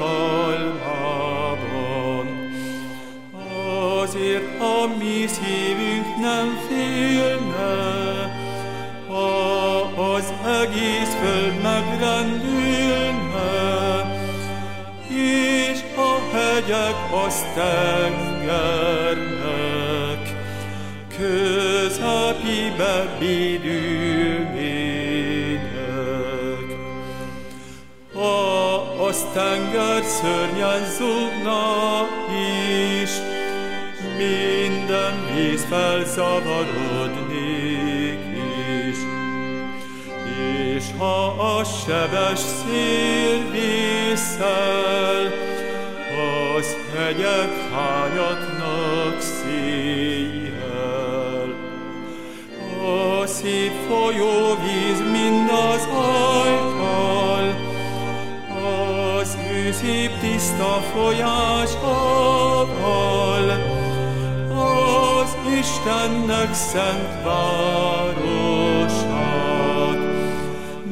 hatalmában. Azért a mi szívünk nem félne, az egész föld megrendülne, és a hegyek azt tengernek, közepébe védülnének. Tenger szörnyen zúgna is, minden víz felzavarodnék is. És ha a sebes szél vészel, az hegyek hányatnak széjjel. A szép folyóvíz mind szép tiszta folyásával, az Istennek szent városát,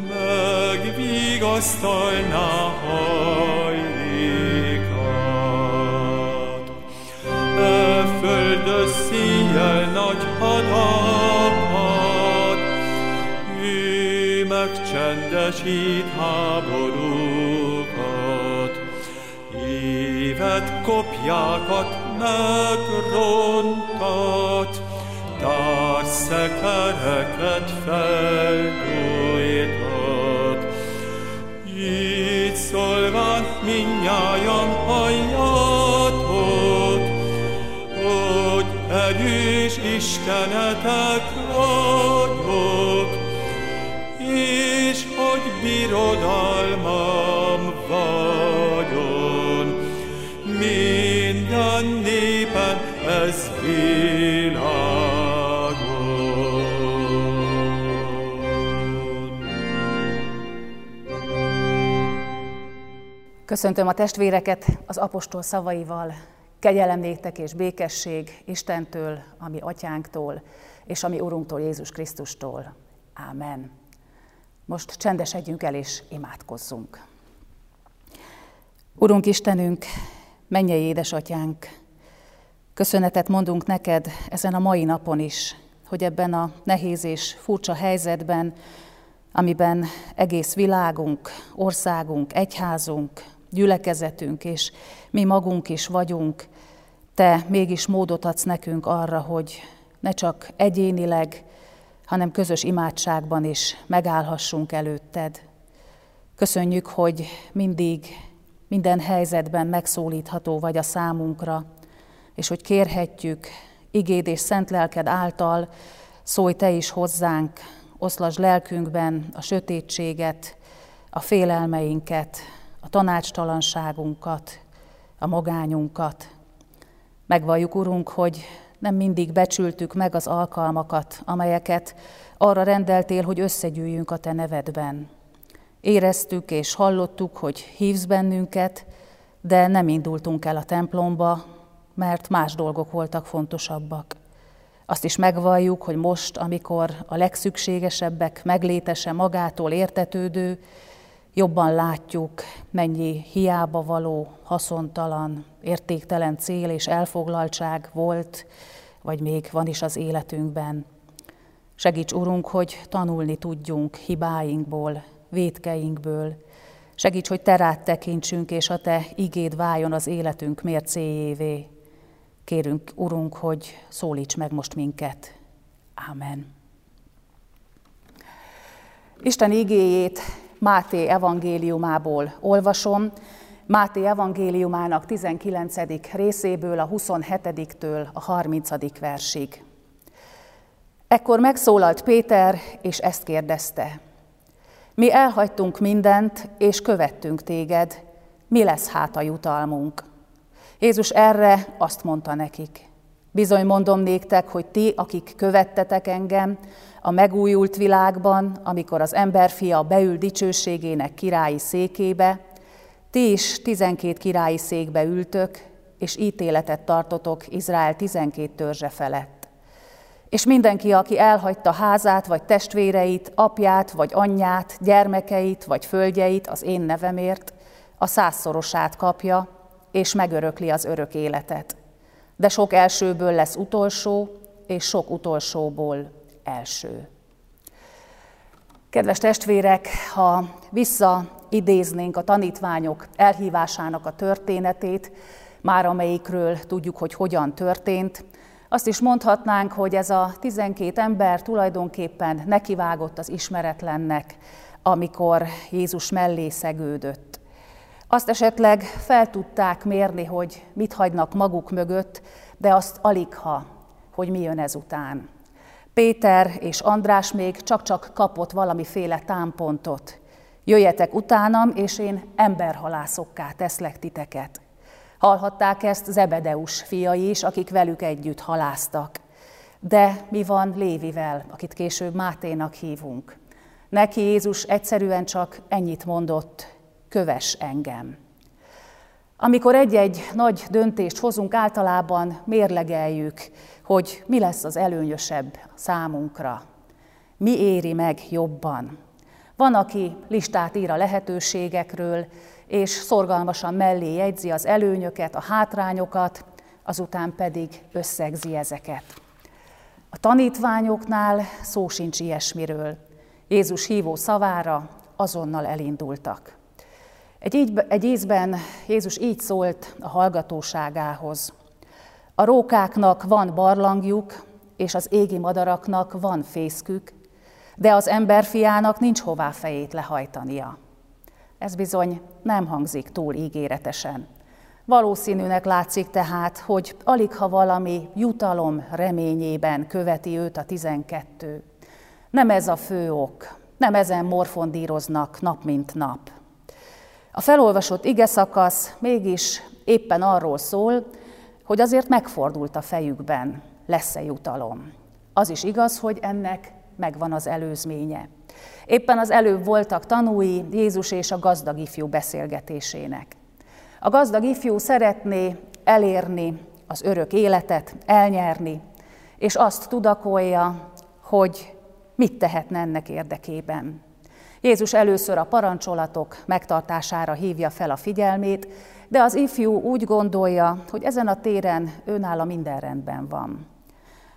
megvigasztalná hajlékát. E földös szíjjel nagy hadakat, ő megcsendesít háborúkat, évet kopjákat megrontat, társzekereket felgyújtat. Így szólván minnyájan halljatok, hogy erős Istenetek vagyok, és hogy birodalmam minden népen ez világon. Köszöntöm a testvéreket az apostol szavaival. Kegyelem néktek és békesség Istentől, ami atyánktól, és ami Urunktól, Jézus Krisztustól. Ámen. Most csendesedjünk el és imádkozzunk. Urunk Istenünk, mennyei édesatyánk, köszönetet mondunk neked ezen a mai napon is, hogy ebben a nehéz és furcsa helyzetben, amiben egész világunk, országunk, egyházunk, gyülekezetünk és mi magunk is vagyunk, te mégis módot adsz nekünk arra, hogy ne csak egyénileg, hanem közös imádságban is megállhassunk előtted. Köszönjük, hogy mindig, minden helyzetben megszólítható vagy a számunkra, és hogy kérhetjük igéd és szent lelked által, szólj te is hozzánk, oszlasd lelkünkben a sötétséget, a félelmeinket, a tanácstalanságunkat, a magányunkat. Megvalljuk, Urunk, hogy nem mindig becsültük meg az alkalmakat, amelyeket arra rendeltél, hogy összegyűjjünk a Te nevedben. Éreztük és hallottuk, hogy hívsz bennünket, de nem indultunk el a templomba, mert más dolgok voltak fontosabbak. Azt is megvalljuk, hogy most, amikor a legszükségesebbek meglétese magától értetődő, jobban látjuk, mennyi hiába való, haszontalan, értéktelen cél és elfoglaltság volt, vagy még van is az életünkben. Segíts, Urunk, hogy tanulni tudjunk hibáinkból, védkeinkből. Segíts, hogy Te rád tekintsünk, és a Te igéd váljon az életünk mércéjévé. Kérünk, Urunk, hogy szólíts meg most minket. Ámen. Isten igéjét Máté evangéliumából olvasom, Máté evangéliumának 19. részéből, a 27-től a 30. versig. Ekkor megszólalt Péter, és ezt kérdezte. Mi elhagytunk mindent, és követtünk téged. Mi lesz hát a jutalmunk? Jézus erre azt mondta nekik. Bizony mondom néktek, hogy ti, akik követtetek engem, a megújult világban, amikor az emberfia beül dicsőségének királyi székébe, ti is tizenkét királyi székbe ültök, és ítéletet tartotok Izrael tizenkét törzse felett. És mindenki, aki elhagyta házát, vagy testvéreit, apját, vagy anyját, gyermekeit, vagy földjeit az én nevemért, a százszorosát kapja, és megörökli az örök életet. De sok elsőből lesz utolsó, és sok utolsóból első. Kedves testvérek, ha visszaidéznénk a tanítványok elhívásának a történetét, már amelyikről tudjuk, hogy hogyan történt, azt is mondhatnánk, hogy ez a 12 ember tulajdonképpen nekivágott az ismeretlennek, amikor Jézus mellé szegődött. Azt esetleg fel tudták mérni, hogy mit hagynak maguk mögött, de azt aligha, hogy mi jön ezután. Péter és András még csak-csak kapott valamiféle támpontot. Jöjjetek utánam, és én emberhalászokká teszlek titeket. Hallhatták ezt Zebedeus fiai is, akik velük együtt haláztak. De mi van Lévivel, akit később Máténak hívunk? Neki Jézus egyszerűen csak ennyit mondott, köves engem. Amikor egy-egy nagy döntést hozunk, általában mérlegeljük, hogy mi lesz az előnyösebb számunkra. Mi éri meg jobban. Van, aki listát ír a lehetőségekről, és szorgalmasan mellé jegyzi az előnyöket, a hátrányokat, azután pedig összegzi ezeket. A tanítványoknál szó sincs ilyesmiről. Jézus hívó szavára azonnal elindultak. Egy, így, egy ízben Jézus így szólt a hallgatóságához. A rókáknak van barlangjuk, és az égi madaraknak van fészkük, de az emberfiának nincs hová fejét lehajtania. Ez bizony nem hangzik túl ígéretesen. Valószínűnek látszik tehát, hogy alig ha valami jutalom reményében követi őt a tizenkettő. Nem ez a fő ok, nem ezen morfondíroznak nap mint nap. A felolvasott ige szakasz mégis éppen arról szól, hogy azért megfordult a fejükben, lesz-e jutalom. Az is igaz, hogy ennek megvan az előzménye. Éppen az előbb voltak tanúi Jézus és a gazdag ifjú beszélgetésének. A gazdag ifjú szeretné elérni az örök életet, elnyerni, és azt tudakolja, hogy mit tehetne ennek érdekében. Jézus először a parancsolatok megtartására hívja fel a figyelmét, de az ifjú úgy gondolja, hogy ezen a téren őnála minden rendben van.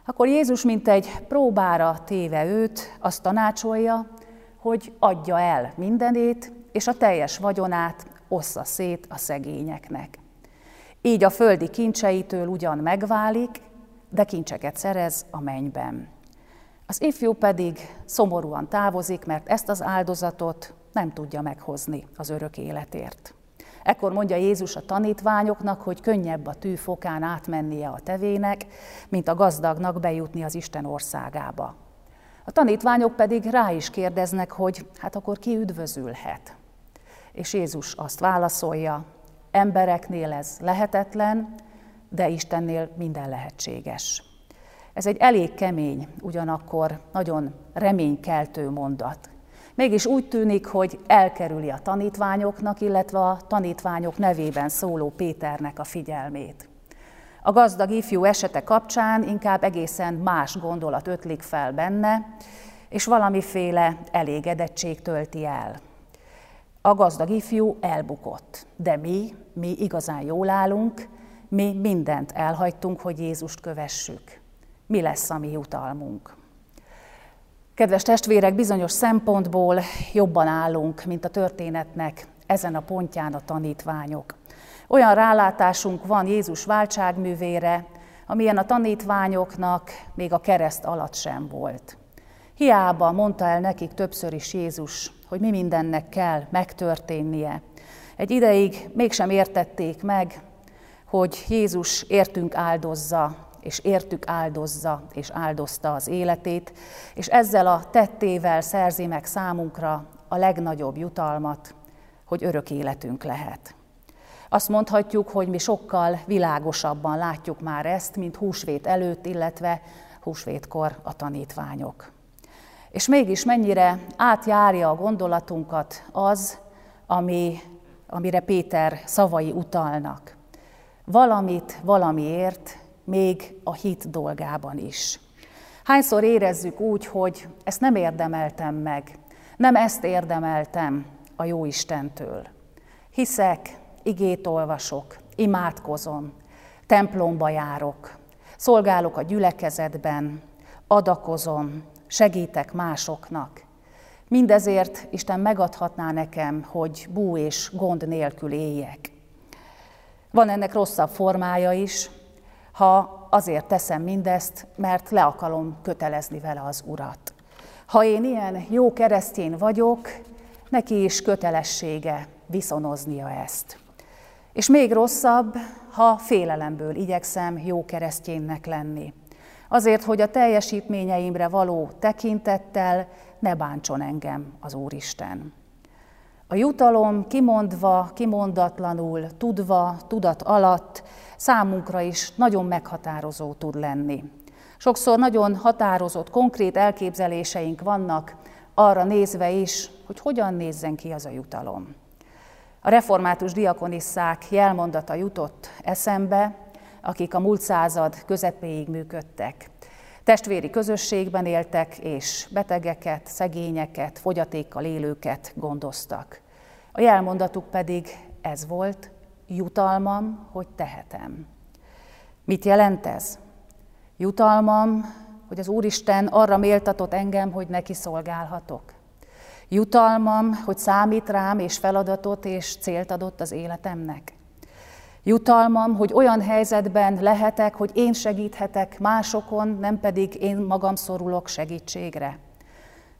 Akkor Jézus, mint egy próbára téve őt, azt tanácsolja, hogy adja el mindenét, és a teljes vagyonát ossza szét a szegényeknek. Így a földi kincseitől ugyan megválik, de kincseket szerez a mennyben. Az ifjú pedig szomorúan távozik, mert ezt az áldozatot nem tudja meghozni az örök életért. Ekkor mondja Jézus a tanítványoknak, hogy könnyebb a tűfokán átmennie a tevének, mint a gazdagnak bejutni az Isten országába. A tanítványok pedig rá is kérdeznek, hogy hát akkor ki üdvözülhet. És Jézus azt válaszolja, embereknél ez lehetetlen, de Istennél minden lehetséges. Ez egy elég kemény, ugyanakkor nagyon reménykeltő mondat. Mégis úgy tűnik, hogy elkerüli a tanítványoknak, illetve a tanítványok nevében szóló Péternek a figyelmét. A gazdag ifjú esete kapcsán inkább egészen más gondolat ötlik fel benne, és valamiféle elégedettség tölti el. A gazdag ifjú elbukott, de mi, mi igazán jól állunk, mi mindent elhagytunk, hogy Jézust kövessük. Mi lesz a mi jutalmunk? Kedves testvérek, bizonyos szempontból jobban állunk, mint a történetnek ezen a pontján a tanítványok. Olyan rálátásunk van Jézus váltságművére, amilyen a tanítványoknak még a kereszt alatt sem volt. Hiába mondta el nekik többször is Jézus, hogy mi mindennek kell megtörténnie. Egy ideig mégsem értették meg, hogy Jézus értünk áldozza, és értük áldozza, és áldozta az életét, és ezzel a tettével szerzi meg számunkra a legnagyobb jutalmat, hogy örök életünk lehet. Azt mondhatjuk, hogy mi sokkal világosabban látjuk már ezt, mint húsvét előtt, illetve húsvétkor a tanítványok. És mégis mennyire átjárja a gondolatunkat az, ami, amire Péter szavai utalnak. Valamit valamiért, még a hit dolgában is. Hányszor érezzük úgy, hogy ezt nem érdemeltem meg, nem ezt érdemeltem a jó Istentől. Hiszek, igét olvasok, imádkozom, templomba járok, szolgálok a gyülekezetben, adakozom, segítek másoknak. Mindezért Isten megadhatná nekem, hogy bú és gond nélkül éljek. Van ennek rosszabb formája is, ha azért teszem mindezt, mert le akarom kötelezni vele az Urat. Ha én ilyen jó keresztény vagyok, neki is kötelessége viszonoznia ezt. És még rosszabb, ha félelemből igyekszem jó kereszténynek lenni. Azért, hogy a teljesítményeimre való tekintettel ne bántson engem az Úristen. A jutalom kimondva, kimondatlanul, tudva, tudat alatt számunkra is nagyon meghatározó tud lenni. Sokszor nagyon határozott, konkrét elképzeléseink vannak arra nézve is, hogy hogyan nézzen ki az a jutalom. A református diakonisszák jelmondata jutott eszembe, akik a múlt század közepéig működtek. Testvéri közösségben éltek, és betegeket, szegényeket, fogyatékkal élőket gondoztak. A jelmondatuk pedig ez volt, jutalmam, hogy tehetem. Mit jelent ez? Jutalmam, hogy az Úristen arra méltatott engem, hogy neki szolgálhatok. Jutalmam, hogy számít rám, és feladatot és célt adott az életemnek. Jutalmam, hogy olyan helyzetben lehetek, hogy én segíthetek másokon, nem pedig én magam szorulok segítségre.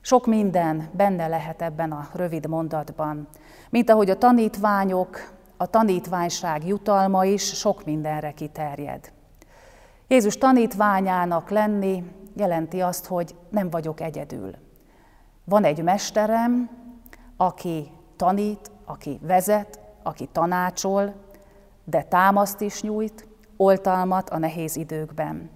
Sok minden benne lehet ebben a rövid mondatban, mint ahogy a tanítványok, a tanítványság jutalma is sok mindenre kiterjed. Jézus tanítványának lenni jelenti azt, hogy nem vagyok egyedül. Van egy mesterem, aki tanít, aki vezet, aki tanácsol, de támaszt is nyújt, oltalmat a nehéz időkben.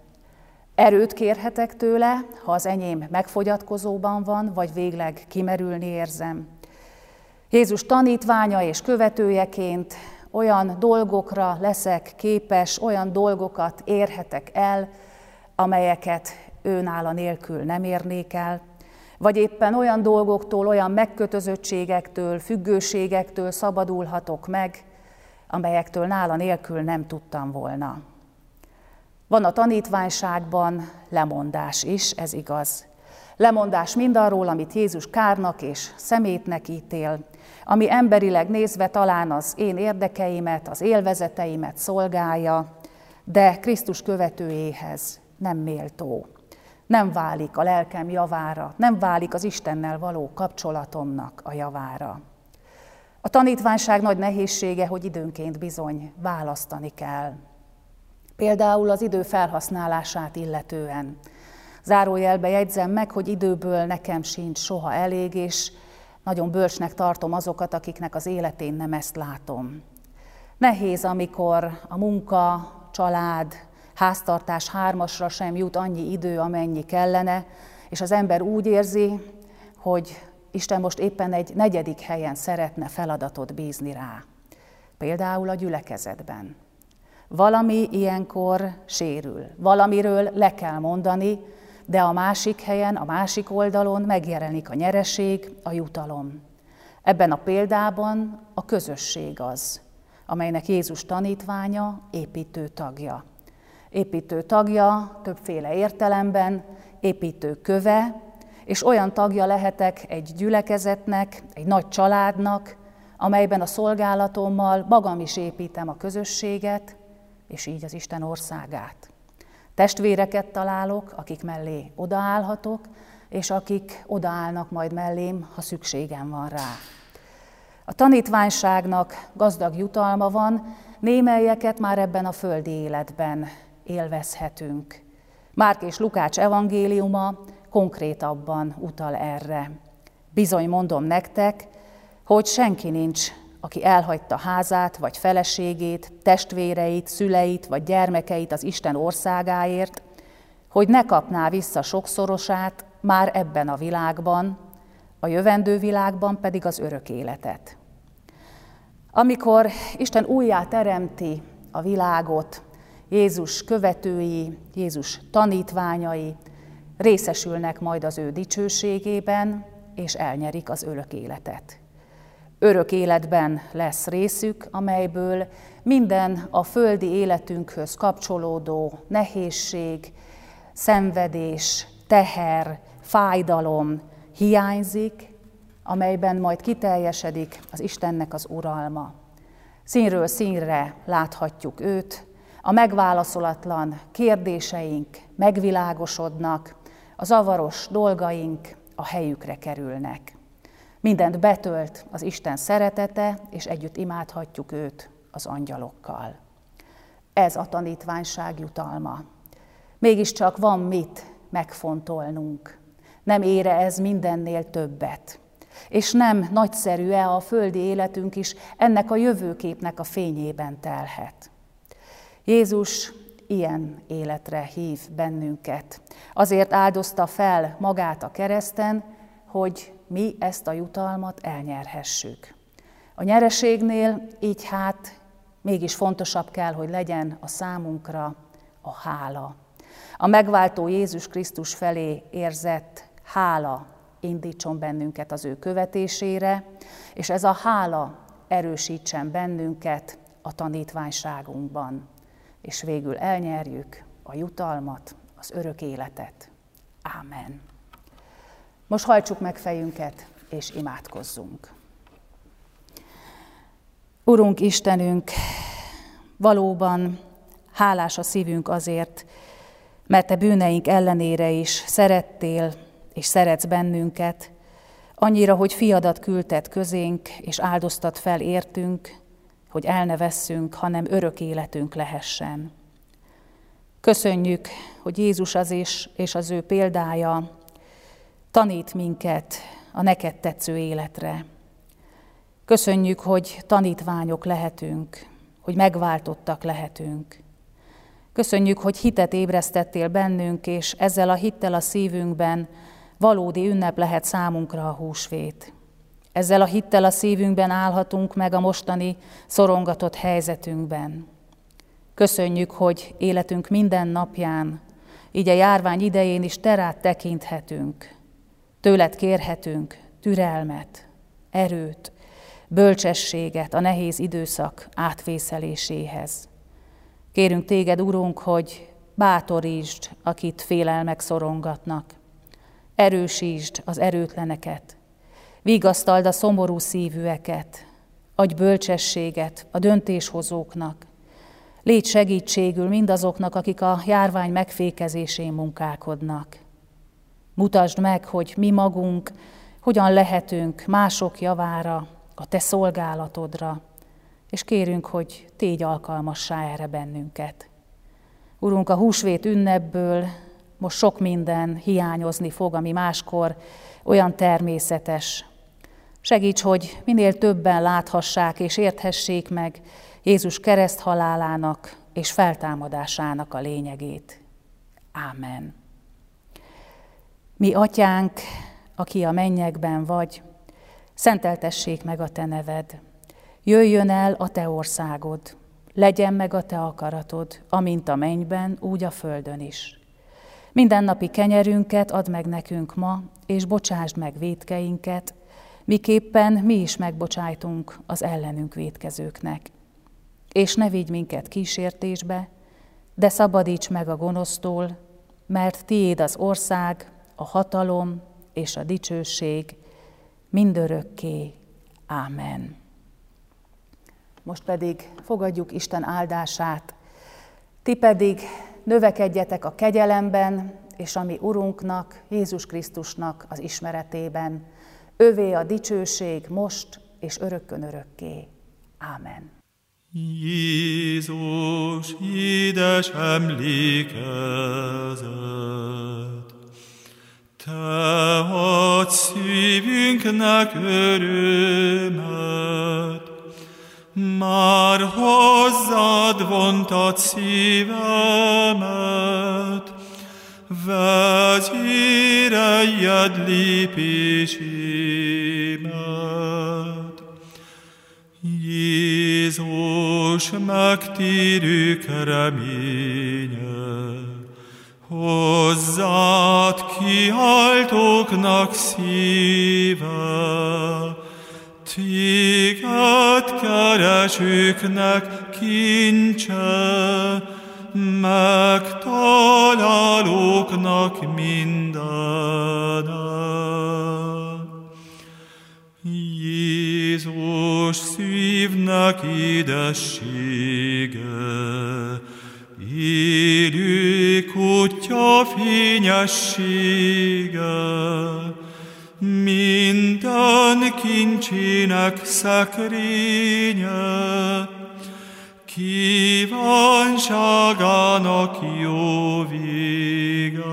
Erőt kérhetek tőle, ha az enyém megfogyatkozóban van, vagy végleg kimerülni érzem. Jézus tanítványa és követőjeként olyan dolgokra leszek képes, olyan dolgokat érhetek el, amelyeket őnála nélkül nem érnék el, vagy éppen olyan dolgoktól, olyan megkötözöttségektől, függőségektől szabadulhatok meg, amelyektől nála nélkül nem tudtam volna. Van a tanítványságban lemondás is, ez igaz. Lemondás mindarról, amit Jézus kárnak és szemétnek ítél, ami emberileg nézve talán az én érdekeimet, az élvezeteimet szolgálja, de Krisztus követőjéhez nem méltó. Nem válik a lelkem javára, nem válik az Istennel való kapcsolatomnak a javára. A tanítványság nagy nehézsége, hogy időnként bizony választani kell. Például az idő felhasználását illetően. Zárójelbe jegyzem meg, hogy időből nekem sincs soha elég, és nagyon bölcsnek tartom azokat, akiknek az életén nem ezt látom. Nehéz, amikor a munka, család, háztartás hármasra sem jut annyi idő, amennyi kellene, és az ember úgy érzi, hogy Isten most éppen egy negyedik helyen szeretne feladatot bízni rá. Például a gyülekezetben. Valami ilyenkor sérül, valamiről le kell mondani, de a másik helyen, a másik oldalon megjelenik a nyereség, a jutalom. Ebben a példában a közösség az, amelynek Jézus tanítványa építő tagja. Építő tagja többféle értelemben, építő köve, és olyan tagja lehetek egy gyülekezetnek, egy nagy családnak, amelyben a szolgálatommal magam is építem a közösséget, és így az Isten országát. Testvéreket találok, akik mellé odaállhatok, és akik odaállnak majd mellém, ha szükségem van rá. A tanítványságnak gazdag jutalma van, némelyeket már ebben a földi életben élvezhetünk. Márk és Lukács evangéliuma konkrétabban utal erre. Bizony mondom nektek, hogy senki nincs aki elhagyta házát vagy feleségét, testvéreit, szüleit vagy gyermekeit az Isten országáért, hogy ne kapná vissza sokszorosát már ebben a világban, a jövendő világban pedig az örök életet. Amikor Isten újjá teremti a világot, Jézus követői, Jézus tanítványai részesülnek majd az ő dicsőségében, és elnyerik az örök életet. Örök életben lesz részük, amelyből minden a földi életünkhöz kapcsolódó nehézség, szenvedés, teher, fájdalom hiányzik, amelyben majd kiteljesedik az Istennek az uralma. Színről színre láthatjuk őt, a megválaszolatlan kérdéseink megvilágosodnak, a zavaros dolgaink a helyükre kerülnek. Mindent betölt az Isten szeretete, és együtt imádhatjuk őt az angyalokkal. Ez a tanítványság jutalma. Mégiscsak van mit megfontolnunk. Nem ére ez mindennél többet. És nem nagyszerű-e a földi életünk is ennek a jövőképnek a fényében telhet. Jézus ilyen életre hív bennünket. Azért áldozta fel magát a kereszten, hogy mi ezt a jutalmat elnyerhessük. A nyereségnél így hát mégis fontosabb kell, hogy legyen a számunkra a hála. A megváltó Jézus Krisztus felé érzett hála indítson bennünket az ő követésére, és ez a hála erősítsen bennünket a tanítványságunkban, és végül elnyerjük a jutalmat, az örök életet. Ámen. Most hajtsuk meg fejünket, és imádkozzunk. Urunk Istenünk, valóban hálás a szívünk azért, mert Te bűneink ellenére is szerettél és szeretsz bennünket, annyira, hogy fiadat küldted közénk, és áldoztat fel értünk, hogy el ne vesszünk, hanem örök életünk lehessen. Köszönjük, hogy Jézus az is, és az ő példája tanít minket a neked tetsző életre. Köszönjük, hogy tanítványok lehetünk, hogy megváltottak lehetünk. Köszönjük, hogy hitet ébresztettél bennünk, és ezzel a hittel a szívünkben valódi ünnep lehet számunkra a húsvét. Ezzel a hittel a szívünkben állhatunk meg a mostani szorongatott helyzetünkben. Köszönjük, hogy életünk minden napján, így a járvány idején is terát tekinthetünk. Tőled kérhetünk türelmet, erőt, bölcsességet a nehéz időszak átvészeléséhez. Kérünk téged, Urunk, hogy bátorítsd, akit félelmek szorongatnak. Erősítsd az erőtleneket. Vigasztald a szomorú szívűeket. Adj bölcsességet a döntéshozóknak. Légy segítségül mindazoknak, akik a járvány megfékezésén munkálkodnak. Mutasd meg, hogy mi magunk hogyan lehetünk mások javára, a te szolgálatodra, és kérünk, hogy tégy alkalmassá erre bennünket. Urunk, a húsvét ünnepből most sok minden hiányozni fog, ami máskor olyan természetes. Segíts, hogy minél többen láthassák és érthessék meg Jézus kereszt halálának és feltámadásának a lényegét. Ámen. Mi atyánk, aki a mennyekben vagy, szenteltessék meg a te neved. Jöjjön el a te országod, legyen meg a te akaratod, amint a mennyben, úgy a földön is. Mindennapi kenyerünket add meg nekünk ma, és bocsásd meg védkeinket, miképpen mi is megbocsájtunk az ellenünk védkezőknek. És ne vigy minket kísértésbe, de szabadíts meg a gonosztól, mert tiéd az ország, a hatalom és a dicsőség mindörökké. Ámen. Most pedig fogadjuk Isten áldását, ti pedig növekedjetek a kegyelemben, és a mi Urunknak, Jézus Krisztusnak az ismeretében. Övé a dicsőség most és örökkön örökké. Ámen. Jézus, édes emlékezet, Te adsz szívünknek örömet, Már hozzád vontat szívemet, vezéreljed lépésémet. Jézus megtérők reménye, hozzád kiáltóknak szíve, Téged keresőknek kincse, megtalálóknak minden. Jézus szívnek édessége, élő kutya fényessége, minden kincsének szekrénye, kívánságának jó vége.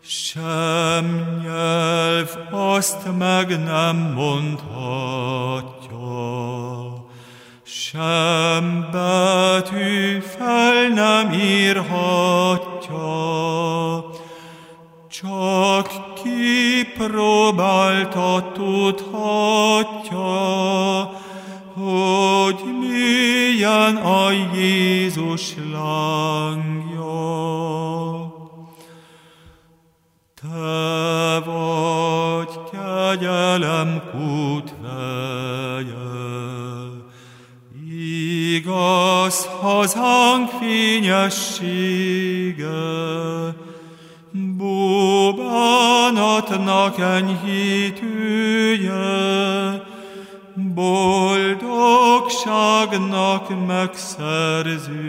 Sem nyelv azt meg nem mondhatja, sem betű fel nem írhatja, csak kipróbálta tudhatja, hogy milyen a Jézus lángja. Te vagy kegyelem kútveje, igaz hazánk fényessége, búbánatnak enyhítője, boldogságnak megszerzője.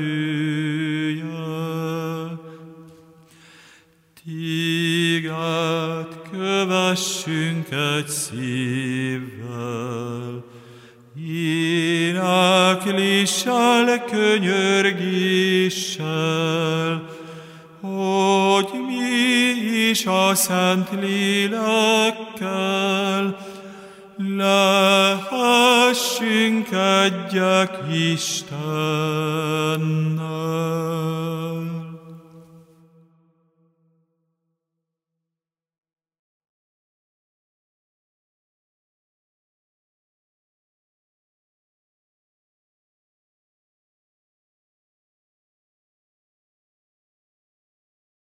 Téged kövessünk egy szívvel, énekléssel, könyörgéssel, hogy mi is a Szent Lélekkel lehessünk egyek Istennel.